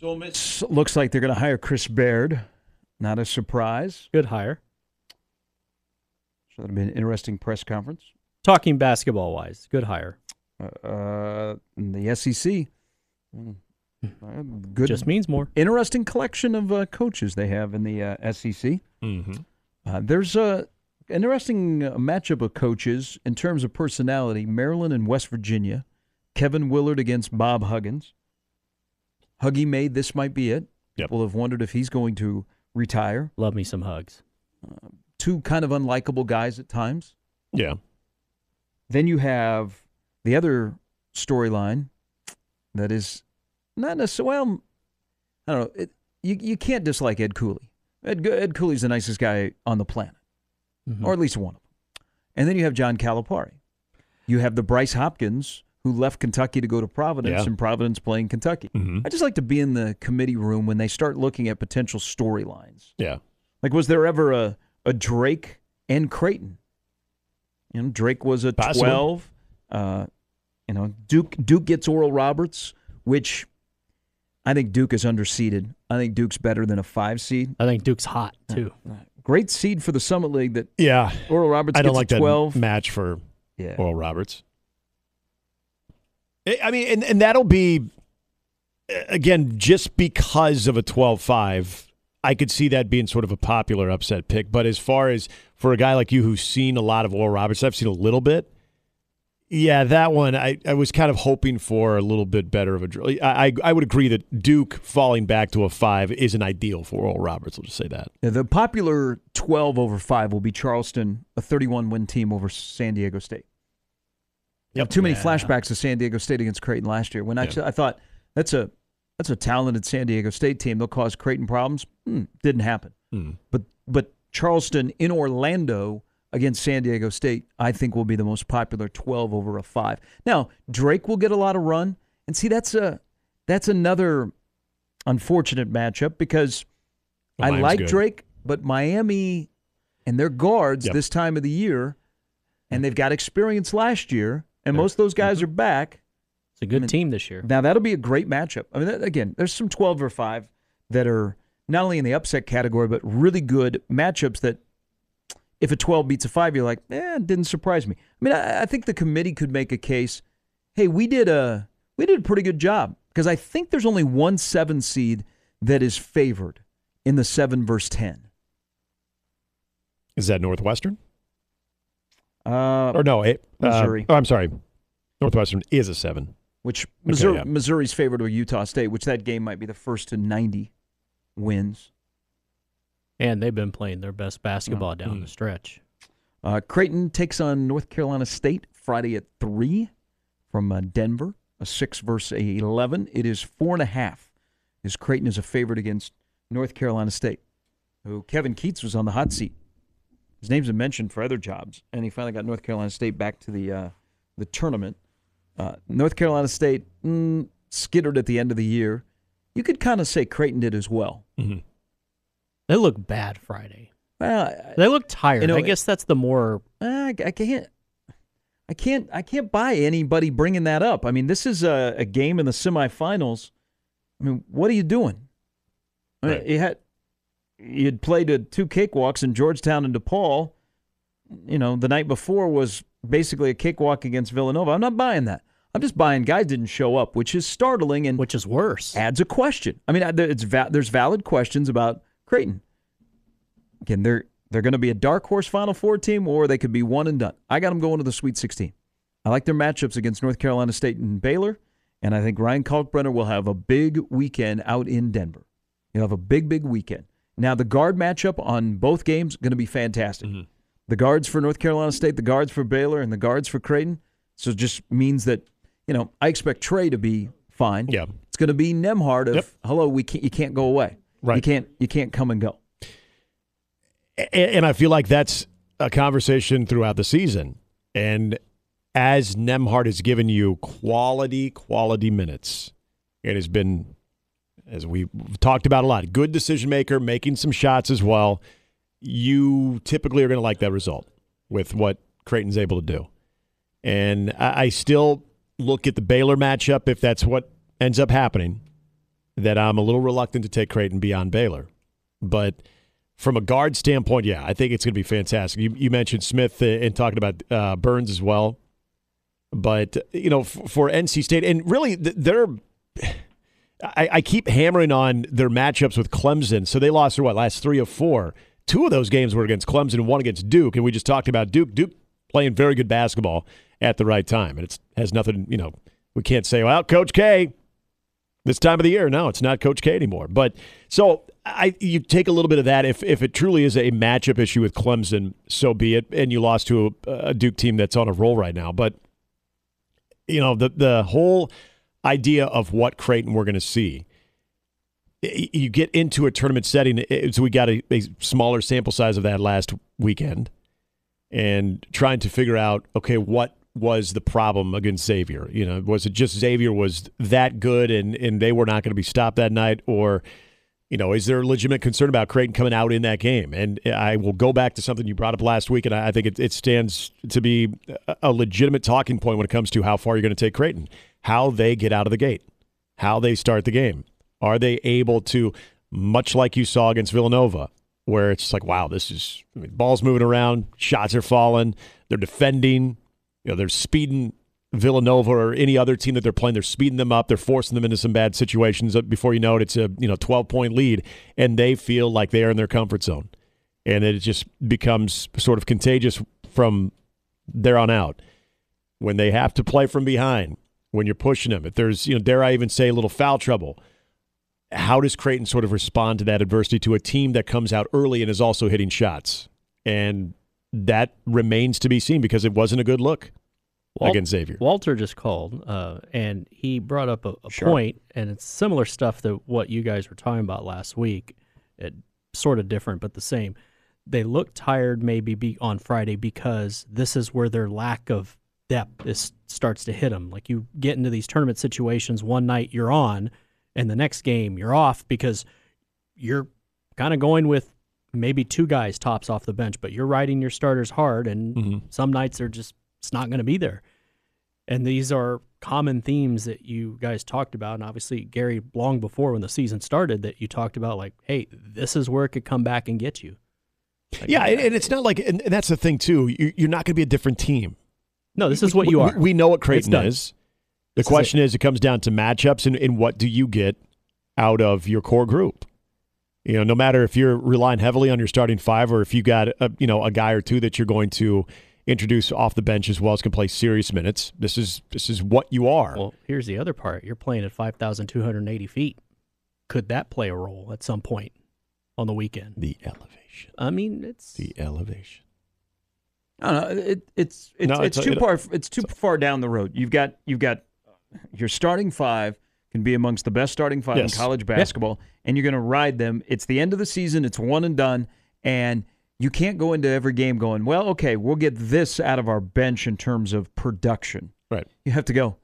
So Miss looks like they're going to hire Chris Beard. Not a surprise. Good hire. So that'll be an interesting press conference. Talking basketball wise, good hire. Uh, in the SEC, mm, uh, good. Just means more. Interesting collection of uh, coaches they have in the uh, SEC. Mm-hmm. Uh, there's a interesting uh, matchup of coaches in terms of personality. Maryland and West Virginia. Kevin Willard against Bob Huggins. Huggy made this might be it. Yep. People have wondered if he's going to retire. Love me some hugs. Two kind of unlikable guys at times. Yeah. Then you have the other storyline that is not necessarily, well, I don't know. It, you, you can't dislike Ed Cooley. Ed, Ed Cooley's the nicest guy on the planet, Mhm. or at least one of them. And then you have John Calipari. You have the Bryce Hopkins who left Kentucky to go to Providence, Yeah. and Providence playing Kentucky. Mhm. I just like to be in the committee room when they start looking at potential storylines. Yeah. Like, was there ever a, a Drake and Creighton? You know, Drake was a Possible. 12. Uh, you know, Duke Duke gets Oral Roberts, which I think Duke is underseeded. I think Duke's better than a five seed. I think Duke's hot too. Great seed for the Summit League that Yeah. Oral Roberts I don't like a that 12. match for Yeah. Oral Roberts. I I mean, and, and that'll be, uh, again, just because of a 12 5, I could see that being sort of a popular upset pick. But as far as for a guy like you who's seen a lot of Oral Roberts, I've seen a little bit. Yeah, that one I, I was kind of hoping for a little bit better of a drill. I, I would agree that Duke falling back to a five isn't ideal for Oral Roberts. I'll just say that. Yeah, The popular 12 over 5 will be Charleston, a 31 win team over San Diego State. You have too many Yeah. flashbacks to San Diego State against Creighton last year. When actually I thought that's a that's a talented San Diego State team. They'll cause Creighton problems. Hmm, didn't happen. Hmm. But but Charleston in Orlando against San Diego State, I think will be the most popular 12 over a 5. Now, Drake will get a lot of run. And see that's a that's another unfortunate matchup because Well, I Miami's like good. Drake, but Miami and their guards Yep. this time of the year and they've got experience last year and most of those guys Mm-hmm. are back. It's a good team this year. Now that'll be a great matchup. I mean, that- again, there's some 12 or 5 that are not only in the upset category, but really good matchups that if a 12 beats a 5, you're like, eh, it didn't surprise me. I mean, I, I think the committee could make a case, hey, we did a we did a pretty good job because I think there's only one 7 seed that is favored in the 7 versus 10. Is that Northwestern? Uh, Or no, it, uh, Missouri. oh, I'm sorry. Northwestern is a seven. which Missouri, yeah. Missouri's favored over Utah State, which that game might be the first to 90 wins. And they've been playing their best basketball down Mm. the stretch. Uh, Creighton takes on North Carolina State Friday at 3 from uh, Denver, a 6 versus a 11. It is 4.5 as Creighton is a favorite against North Carolina State, who Kevin Keatts was on the hot seat. His name's been mentioned for other jobs, and he finally got North Carolina State back to the uh, the tournament. Uh, North Carolina State mm, skittered at the end of the year. You could kind of say Creighton did as well. They look bad Friday. Well, They look tired. You know, I guess that's the more I, I can't. I can't. I can't buy anybody bringing that up. I mean, this is a, a game in the semifinals. I mean, what are you doing? I mean, Right. You had you'd played uh, two cakewalks in Georgetown and DePaul. You know, the night before was basically a cakewalk against Villanova. I'm not buying that. I'm just buying guys didn't show up, which is startling and which is worse. adds a question. I mean, it's va- there's valid questions about Creighton. Again, they're they're going to be a dark horse Final Four team, or they could be one and done. I got them going to the Sweet 16. I like their matchups against North Carolina State and Baylor, and I think Ryan Kalkbrenner will have a big weekend out in Denver. He'll have a big, big weekend. Now, the guard matchup on both games going to be fantastic. Mm-hmm. The guards for North Carolina State, the guards for Baylor, and the guards for Creighton. So it just means that you know I expect Trey to be fine. Yeah. It's going to be Nembhard of Yep. hello. We can't. You can't go away. Right. You can't. You can't come and go. A- And I feel like that's a conversation throughout the season. And as Nembhard has given you quality, quality minutes, it has been, as we've talked about a lot, good decision maker, making some shots as well. You typically are going to like that result with what Creighton's able to do. And I, I still look at the Baylor matchup if that's what ends up happening. that I'm a little reluctant to take Creighton beyond Baylor. But from a guard standpoint, yeah, I think it's going to be fantastic. You, you mentioned Smith and talking about uh, Burns as well. But, you know, f- for NC State, and really, they're. I, I, keep hammering on their matchups with Clemson. So they lost their what last three of four. Two of those games were against Clemson, one against Duke, and we just talked about Duke. Duke playing very good basketball at the right time, and it has nothing. You know, we can't say, well, Coach K, this time of the year. No, it's not Coach K anymore. But so I, you take a little bit of that. If if it truly is a matchup issue with Clemson, so be it. And you lost to a, a Duke team that's on a roll right now, but you know the the whole idea of what Creighton we're going to see. You get into a tournament setting, so we got a, a smaller sample size of that last weekend, and trying to figure out, okay, what was the problem against Xavier? You know, was it just Xavier was that good and and they were not going to be stopped that night, or you know, is there a legitimate concern about Creighton coming out in that game? And I will go back to something you brought up last week, and I think it, it stands to be a legitimate talking point when it comes to how far you're going to take Creighton how they get out of the gate, how they start the game. Are they able to, much like you saw against Villanova, where it's like, wow, this is I mean, balls moving around, shots are falling, they're defending, you know, they're speeding Villanova or any other team that they're playing, they're speeding them up, they're forcing them into some bad situations. Uh, before you know it, it's a you know 12 point lead, and they feel like they are in their comfort zone, and it just becomes sort of contagious from there on out. When they have to play from behind, when you're pushing them. If there's, you know, dare I even say a little foul trouble, how does Creighton sort of respond to that adversity to a team that comes out early and is also hitting shots? And that remains to be seen because it wasn't a good look against Xavier. Walter just called, uh, and he brought up a, a sure. point, and it's similar stuff to what you guys were talking about last week. It, sort of different, but the same. They look tired maybe be on Friday because this is where their lack of depth is starts to hit them. Like you get into these tournament situations, one night you're on, and the next game you're off because you're kind of going with maybe two guys tops off the bench, but you're riding your starters hard, and mm-hmm. some nights they're just it's not going to be there. And these are common themes that you guys talked about, and obviously Gary long before when the season started that you talked about, like, hey, this is where it could come back and get you. Like, yeah, and it's not like, and that's the thing too. You're not going to be a different team. No, this is what you are. We, we know what Creighton is. The this question is, it. is, it comes down to matchups and, and what do you get out of your core group? You know, no matter if you're relying heavily on your starting five or if you got a, you know a guy or two that you're going to introduce off the bench as well as can play serious minutes. This is this is what you are. Well, here's the other part. You're playing at 5,280 feet. Could that play a role at some point on the weekend? The elevation. I mean, it's the elevation. I don't know. It, it's it's, no, it's, it's too far. It's too far down the road. You've got you've got your starting five can be amongst the best starting five yes. in college basketball, yeah. and you're going to ride them. It's the end of the season. It's one and done, and you can't go into every game going, well, okay, we'll get this out of our bench in terms of production. Right. You have to go.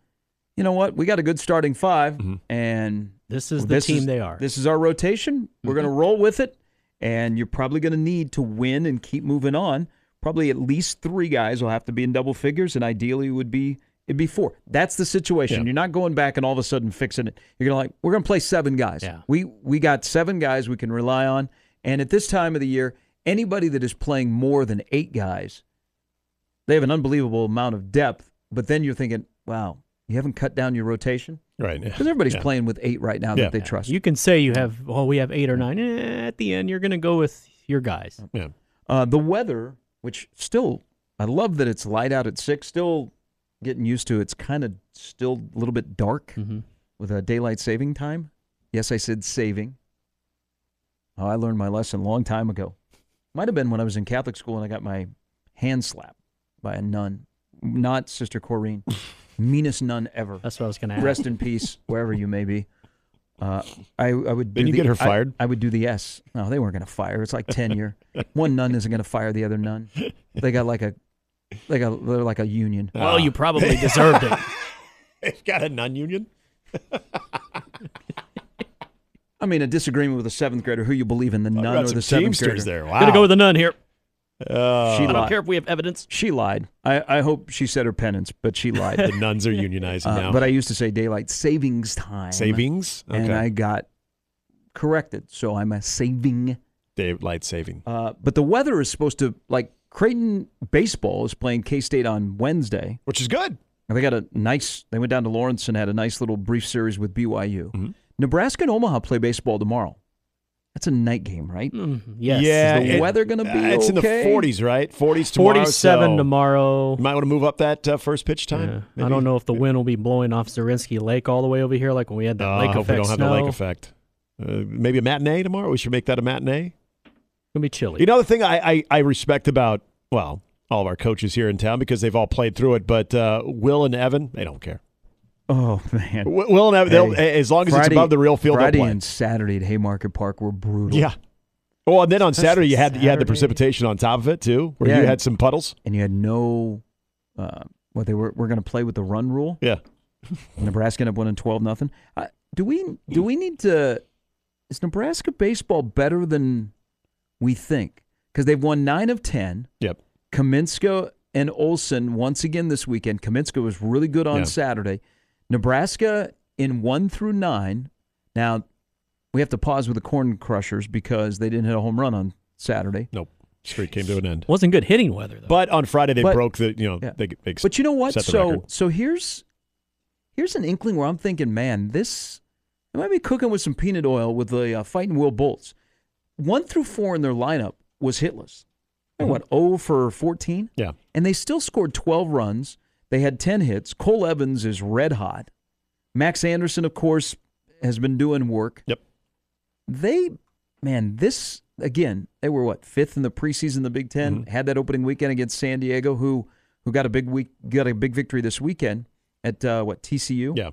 You know what? We got a good starting 5 mm-hmm. and this is the this team is, they are. This is our rotation. Mm-hmm. We're going to roll with it, and you're probably going to need to win and keep moving on probably at least three guys will have to be in double figures, and ideally would be it'd be four. That's the situation. Yeah. You're not going back and all of a sudden fixing it. You're gonna like we're gonna play seven guys. Yeah. We we got seven guys we can rely on, and at this time of the year, anybody that is playing more than eight guys, they have an unbelievable amount of depth. But then you're thinking, wow, you haven't cut down your rotation. Right. Because everybody's yeah. playing with eight right now yeah. that they trust. You can say you have, well, we have eight or nine. Eh, at the end, you're going to go with your guys. Yeah. Uh, the weather which still, I love that it's light out at six. Still getting used to it's kind of still a little bit dark mm-hmm. with a daylight saving time. Yes, I said saving. Oh, I learned my lesson a long time ago. Might have been when I was in Catholic school and I got my hand slapped by a nun, not Sister Corrine. Meanest nun ever. That's what I was going to ask. Rest in peace, wherever you may be. Uh, I, I would. Did you the, get her fired? I, I, would do the S. No, they weren't going to fire. It's like tenure. One nun isn't going to fire the other nun. They got like a, like a, they're like a union. Well, you probably deserved it. They've got a nun union. I mean, a disagreement with a seventh grader. Who you believe in, the nun or the seventh grader? There, wow. Gonna go with the nun here. Uh, she I don't lied. care if we have evidence. She lied. I, I hope she said her penance, but she lied. the nuns are unionizing uh, now. But I used to say daylight savings time. Savings? Okay. And I got corrected, so I'm a saving. Daylight saving. Uh, but the weather is supposed to like Creighton baseball is playing K State on Wednesday. Which is good. And they got a nice. They went down to Lawrence and had a nice little brief series with BYU. Nebraska and Omaha play baseball tomorrow. That's a night game, right? Mhm. Yes. Yeah. Is the it- weather gonna be uh, It's in the 40s, right? 40s tomorrow. 47 so tomorrow. You might want to move up that uh, first pitch time. Yeah. I don't know if the wind will be blowing off Zorinsky Lake all the way over here, like when we had that Uh, lake I hope effect we don't have snow. the lake effect. Uh, maybe a matinee tomorrow. We should make that a matinee. It's gonna be chilly. You know the thing I, I, I respect about well all of our coaches here in town because they've all played through it, but uh, Will and Evan they don't care. Oh man, W- Will and Evan, they'll, Hey, as long as it's above the real field, Friday and Saturday at Haymarket Park were brutal. Yeah. Oh, and then on Saturday you had you had the precipitation on top of it too, where Yeah. you had some puddles. and you had no. Uh, what they were we're going to play with the run rule. Yeah. Nebraska ended up winning twelve nothing. Uh, do we do we need to? Is Nebraska baseball better than we think? Because they've won nine of ten. Yep. Kaminska and Olson once again this weekend. Kaminska was really good on Yeah. Saturday. Nebraska in one through nine. Now we have to pause with the Corn Crushers because they didn't hit a home run on Saturday. Nope. Streak came to an end. Wasn't good hitting weather though. But on Friday they But- broke the you know Yeah. they, they But you know what? So record. so here's here's an inkling where I'm thinking, man, this I might be cooking with some peanut oil with the uh, fighting Will Bolts. One through four in their lineup was hitless. They're What oh for fourteen? Yeah. and they still scored 12 runs. They had 10 hits. Cole Evans is red hot. Max Anderson, of course, has been doing work. Yep. They, man, this again. They were what fifth in the preseason, in the Big 10 Mm-hmm. Had that opening weekend against San Diego, who who got a big week, got a big victory this weekend at uh, what TCU. Yeah.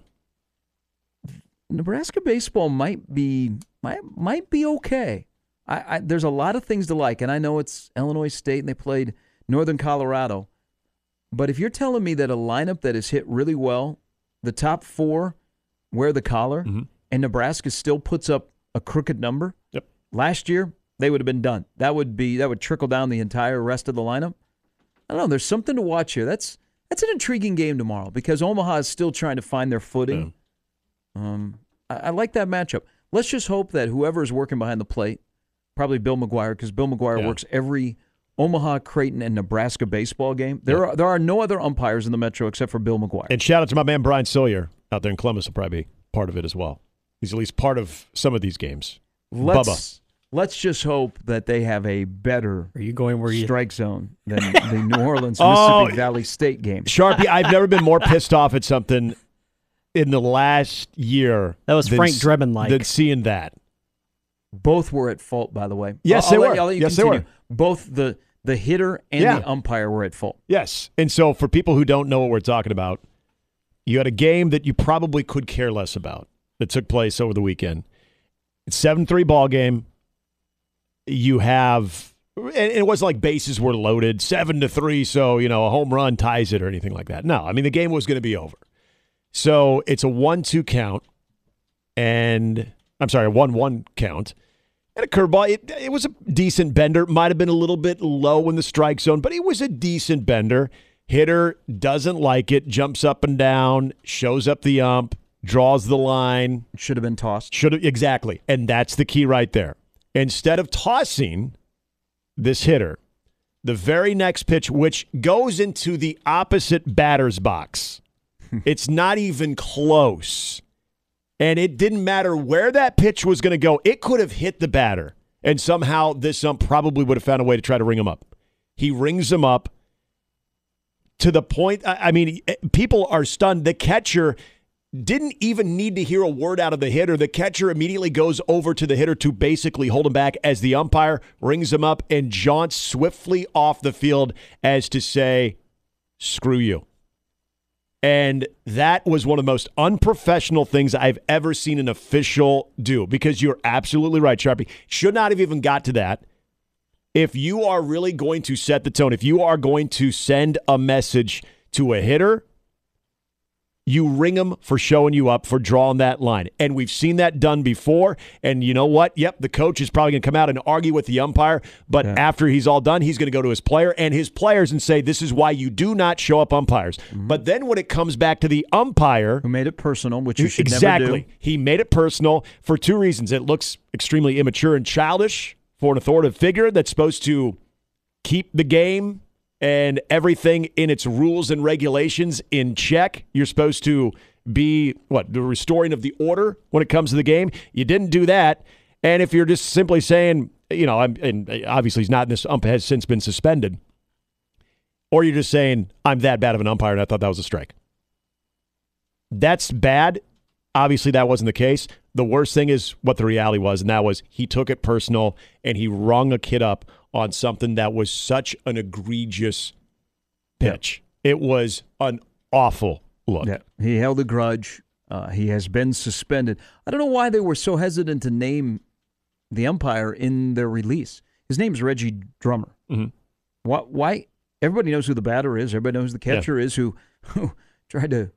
Nebraska baseball might be might might be okay. I, I there's a lot of things to like, and I know it's Illinois State and they played Northern Colorado, but if you're telling me that a lineup that is hit really well, the top four wear the collar, Mhm. and Nebraska still puts up a crooked number. Yep. Last year they would have been done. That would be that would trickle down the entire rest of the lineup. I don't know. There's something to watch here. That's that's an intriguing game tomorrow because Omaha is still trying to find their footing. Um, I, I like that matchup. Let's just hope that whoever is working behind the plate, probably Bill McGuire, because Bill McGuire Yeah. works every Omaha, Creighton, and Nebraska baseball game. There are there are no other umpires in the Metro except for Bill McGuire. And shout out to my man Brian Sawyer out there in Columbus will probably be part of it as well. He's at least part of some of these games. let's Bubba. let's just hope that they have a better Are you going where you strike zone than the New Orleans Oh, Mississippi Valley State game. Sharpie, I've never been more pissed off at something in the last year. That was than Frank s- Drebin-like. Than seeing that. Both were at fault, by the way. Yes, I'll, they I'll let- were. I'll let you Yes, they continue. were. Both the the hitter and Yeah. the umpire were at fault. Yes. And so for people who don't know what we're talking about, you had a game that you probably could care less about that took place over the weekend. It's 7 3 ball game. You have, and it wasn't like bases were loaded, 7 to 3, so, you know, a home run ties it or anything like that. No, I mean, the game was going to be over. So it's a 1 2 count, and I'm sorry, a 1 1 count. And a curveball, it, it was a decent bender. Might have been a little bit low in the strike zone, but it was a decent bender. Hitter doesn't like it, jumps up and down, shows up the ump, draws the line. Should have been tossed. Should have exactly, and that's the key right there. Instead of tossing this hitter, the very next pitch, which goes into the opposite batter's box, it's not even close. And it didn't matter where that pitch was going to go. It could have hit the batter, and somehow this ump probably would have found a way to try to ring him up. He rings him up to the point. I mean, eh, people are stunned. The catcher didn't even need to hear a word out of the hitter. The catcher immediately goes over to the hitter to basically hold him back as the umpire rings him up and jaunts swiftly off the field as to say, screw you. And that was one of the most unprofessional things I've ever seen an official do because you're absolutely right, Sharpie. Should not have even got to that. If you are really going to set the tone, if you are going to send a message to a hitter, you ring them for showing you up for drawing that line. And we've seen that done before. And you know what? Yep, the coach is probably going to come out and argue with the umpire. But Yeah. after he's all done, he's going to go to his player and his players and say, This is why you do not show up umpires. Mm-hmm. But then when it comes back to the umpire, Who made it personal, which you should exactly. never do. He made it personal for two reasons. It looks extremely immature and childish for an authoritative figure that's supposed to keep the game and everything in its rules and regulations in check. You're supposed to be what the restoring of the order when it comes to the game. You didn't do that, and if you're just simply saying, you know, I'm, and obviously he's not. This ump has since been suspended, or you're just saying I'm that bad of an umpire and I thought that was a strike. That's bad. Obviously, that wasn't the case. The worst thing is what the reality was, and that was he took it personal and he rung a kid up on something that was such an egregious pitch. It was an awful look. Yeah, he held a grudge. Uh, he has been suspended. I don't know why they were so hesitant to name the umpire in their release. His name's Reggie Drummer. Mhm. Why, why? Everybody knows who the batter is. Everybody knows who the Yeah. catcher is. Who, who tried to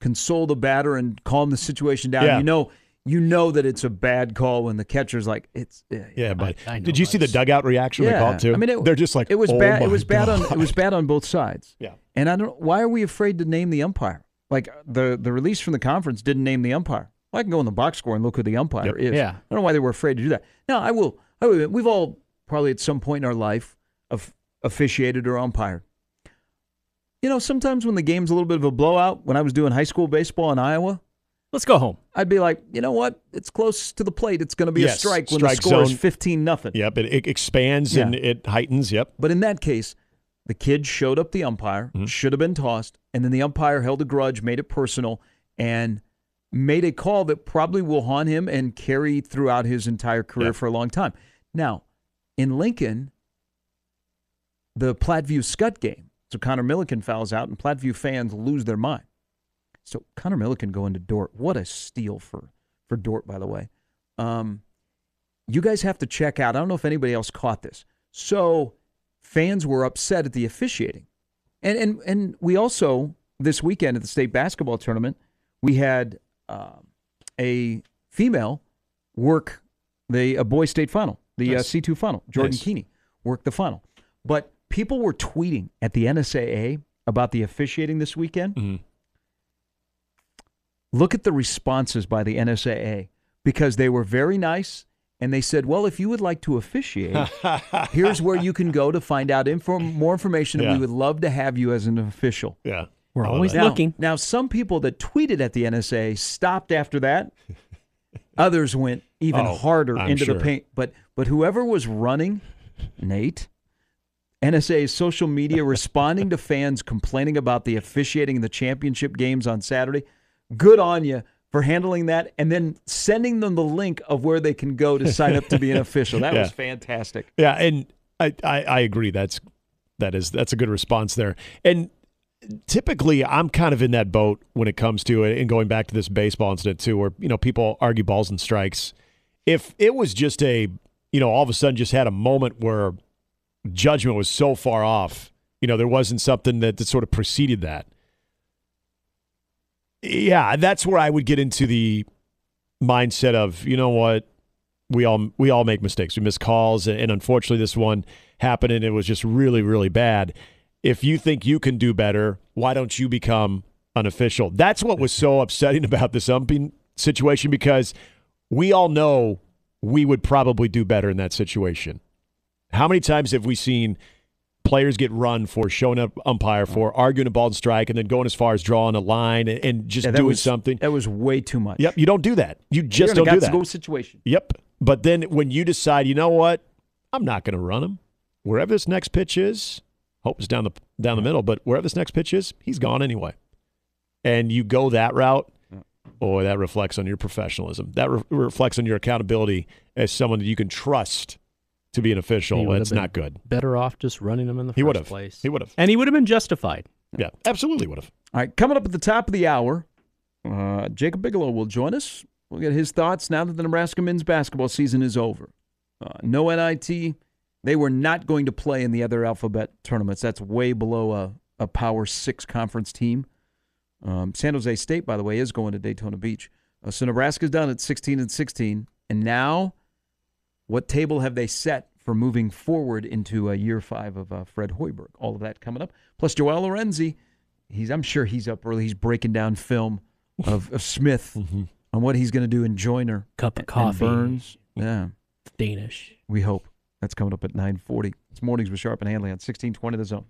console the batter and calm the situation down. Yeah. You know, you know that it's a bad call when the catcher's like, it's yeah, Yeah, but I know did you see the dugout reaction they Yeah. called too? I mean, it- they're just like it was "Oh bad. It was bad on. It was bad on both sides. Yeah. And I don't. Why are we afraid to name the umpire? Like the the release from the conference didn't name the umpire. Well, I can go in the box score and look who the umpire Yep. is. Yeah. I don't know why they were afraid to do that. Now I will. I will we've all probably at some point in our life of officiated or umpired. You know, sometimes when the game's a little bit of a blowout, when I was doing high school baseball in Iowa, Let's go home. I'd be like, you know what? It's close to the plate. It's going to be Yes, a strike when strike the score is zone. fifteen nothing. Yep, it, it expands and it heightens. Yep. But in that case, the kid showed up the umpire, Mm-hmm. should have been tossed, and then the umpire held a grudge, made it personal, and made a call that probably will haunt him and carry throughout his entire career Yeah. for a long time. Now, in Lincoln, the Platteview Scott game, so Connor Milliken fouls out, and Platteview fans lose their mind. So Connor Milliken going to Dordt. What a steal for for Dordt, by the way. Um, you guys have to check out. I don't know if anybody else caught this. So fans were upset at the officiating, and and and we also this weekend at the state basketball tournament we had um, a female work the a boys state final, the uh, C two final. Jordan Nice. Keeney worked the final, but people were tweeting at the NSAA about the officiating this weekend. Mhm. Look at the responses by the NSAA because they were very nice and they said, "Well, if you would like to officiate, here's where you can go to find out inform- more information. Yeah. We would love to have you as an official." Yeah. We're always. Now, looking. now, some people that tweeted at the NSA stopped after that. Others went even Oh, harder I'm into sure. the paint. But but whoever was running, Nate, NSA's social media responding to fans complaining about the officiating in the championship games on Saturday. Good on you for handling that and then sending them the link of where they can go to sign up to be an official. That Yeah. was fantastic. Yeah, and I, I I agree. That's that is that's a good response there. And typically, I'm kind of in that boat when it comes to it. And going back to this baseball incident too, where you know people argue balls and strikes. If it was just a you know all of a sudden just had a moment where judgment was so far off, you know there wasn't something that, that sort of preceded that. Yeah, that's where I would get into the mindset of you know what we all we all make mistakes. We miss calls, and, unfortunately, this one happened, and it was just really, really bad. If you think you can do better, why don't you become an official? That's what was so upsetting about this umping situation because we all know we would probably do better in that situation. How many times have we seen players get run for showing up umpire for uh-huh. arguing a ball and strike and then going as far as drawing a line and, and just Yeah, doing was, something? That was way too much. Yep, you don't do that. You just You're don't do that. situation. Yep. But then when you decide, you know what, I'm not going to run him. Wherever this next pitch is, hope it's down the down the middle. But wherever this next pitch is, he's gone anyway. And you go that route, boy, that reflects on your professionalism. That re- reflects on your accountability as someone that you can trust to be an official. would have That's been not good. Better off just running them in the He would first have. place. He would have. and he would have been justified. Yeah, absolutely would have. All right, coming up at the top of the hour, uh, Jacob Bigelow will join us. We'll get his thoughts now that the Nebraska men's basketball season is over. Uh, no NIT. They were not going to play in the other alphabet tournaments. That's way below a, a Power Six conference team. Um, San Jose State, by the way, is going to Daytona Beach. Uh, so Nebraska's done at 16 and 16, and now, what table have they set for moving forward into uh, year five of uh, Fred Hoiberg? All of that coming up. Plus, Joel Lorenzi, he's I'm sure he's up early. He's breaking down film of, of Smith Mm-hmm. on what he's going to do in Joyner Cup of coffee. Burns. Yeah, Danish. we hope that's coming up at 9:40. It's mornings with Sharp and Hanley on 1620 The Zone.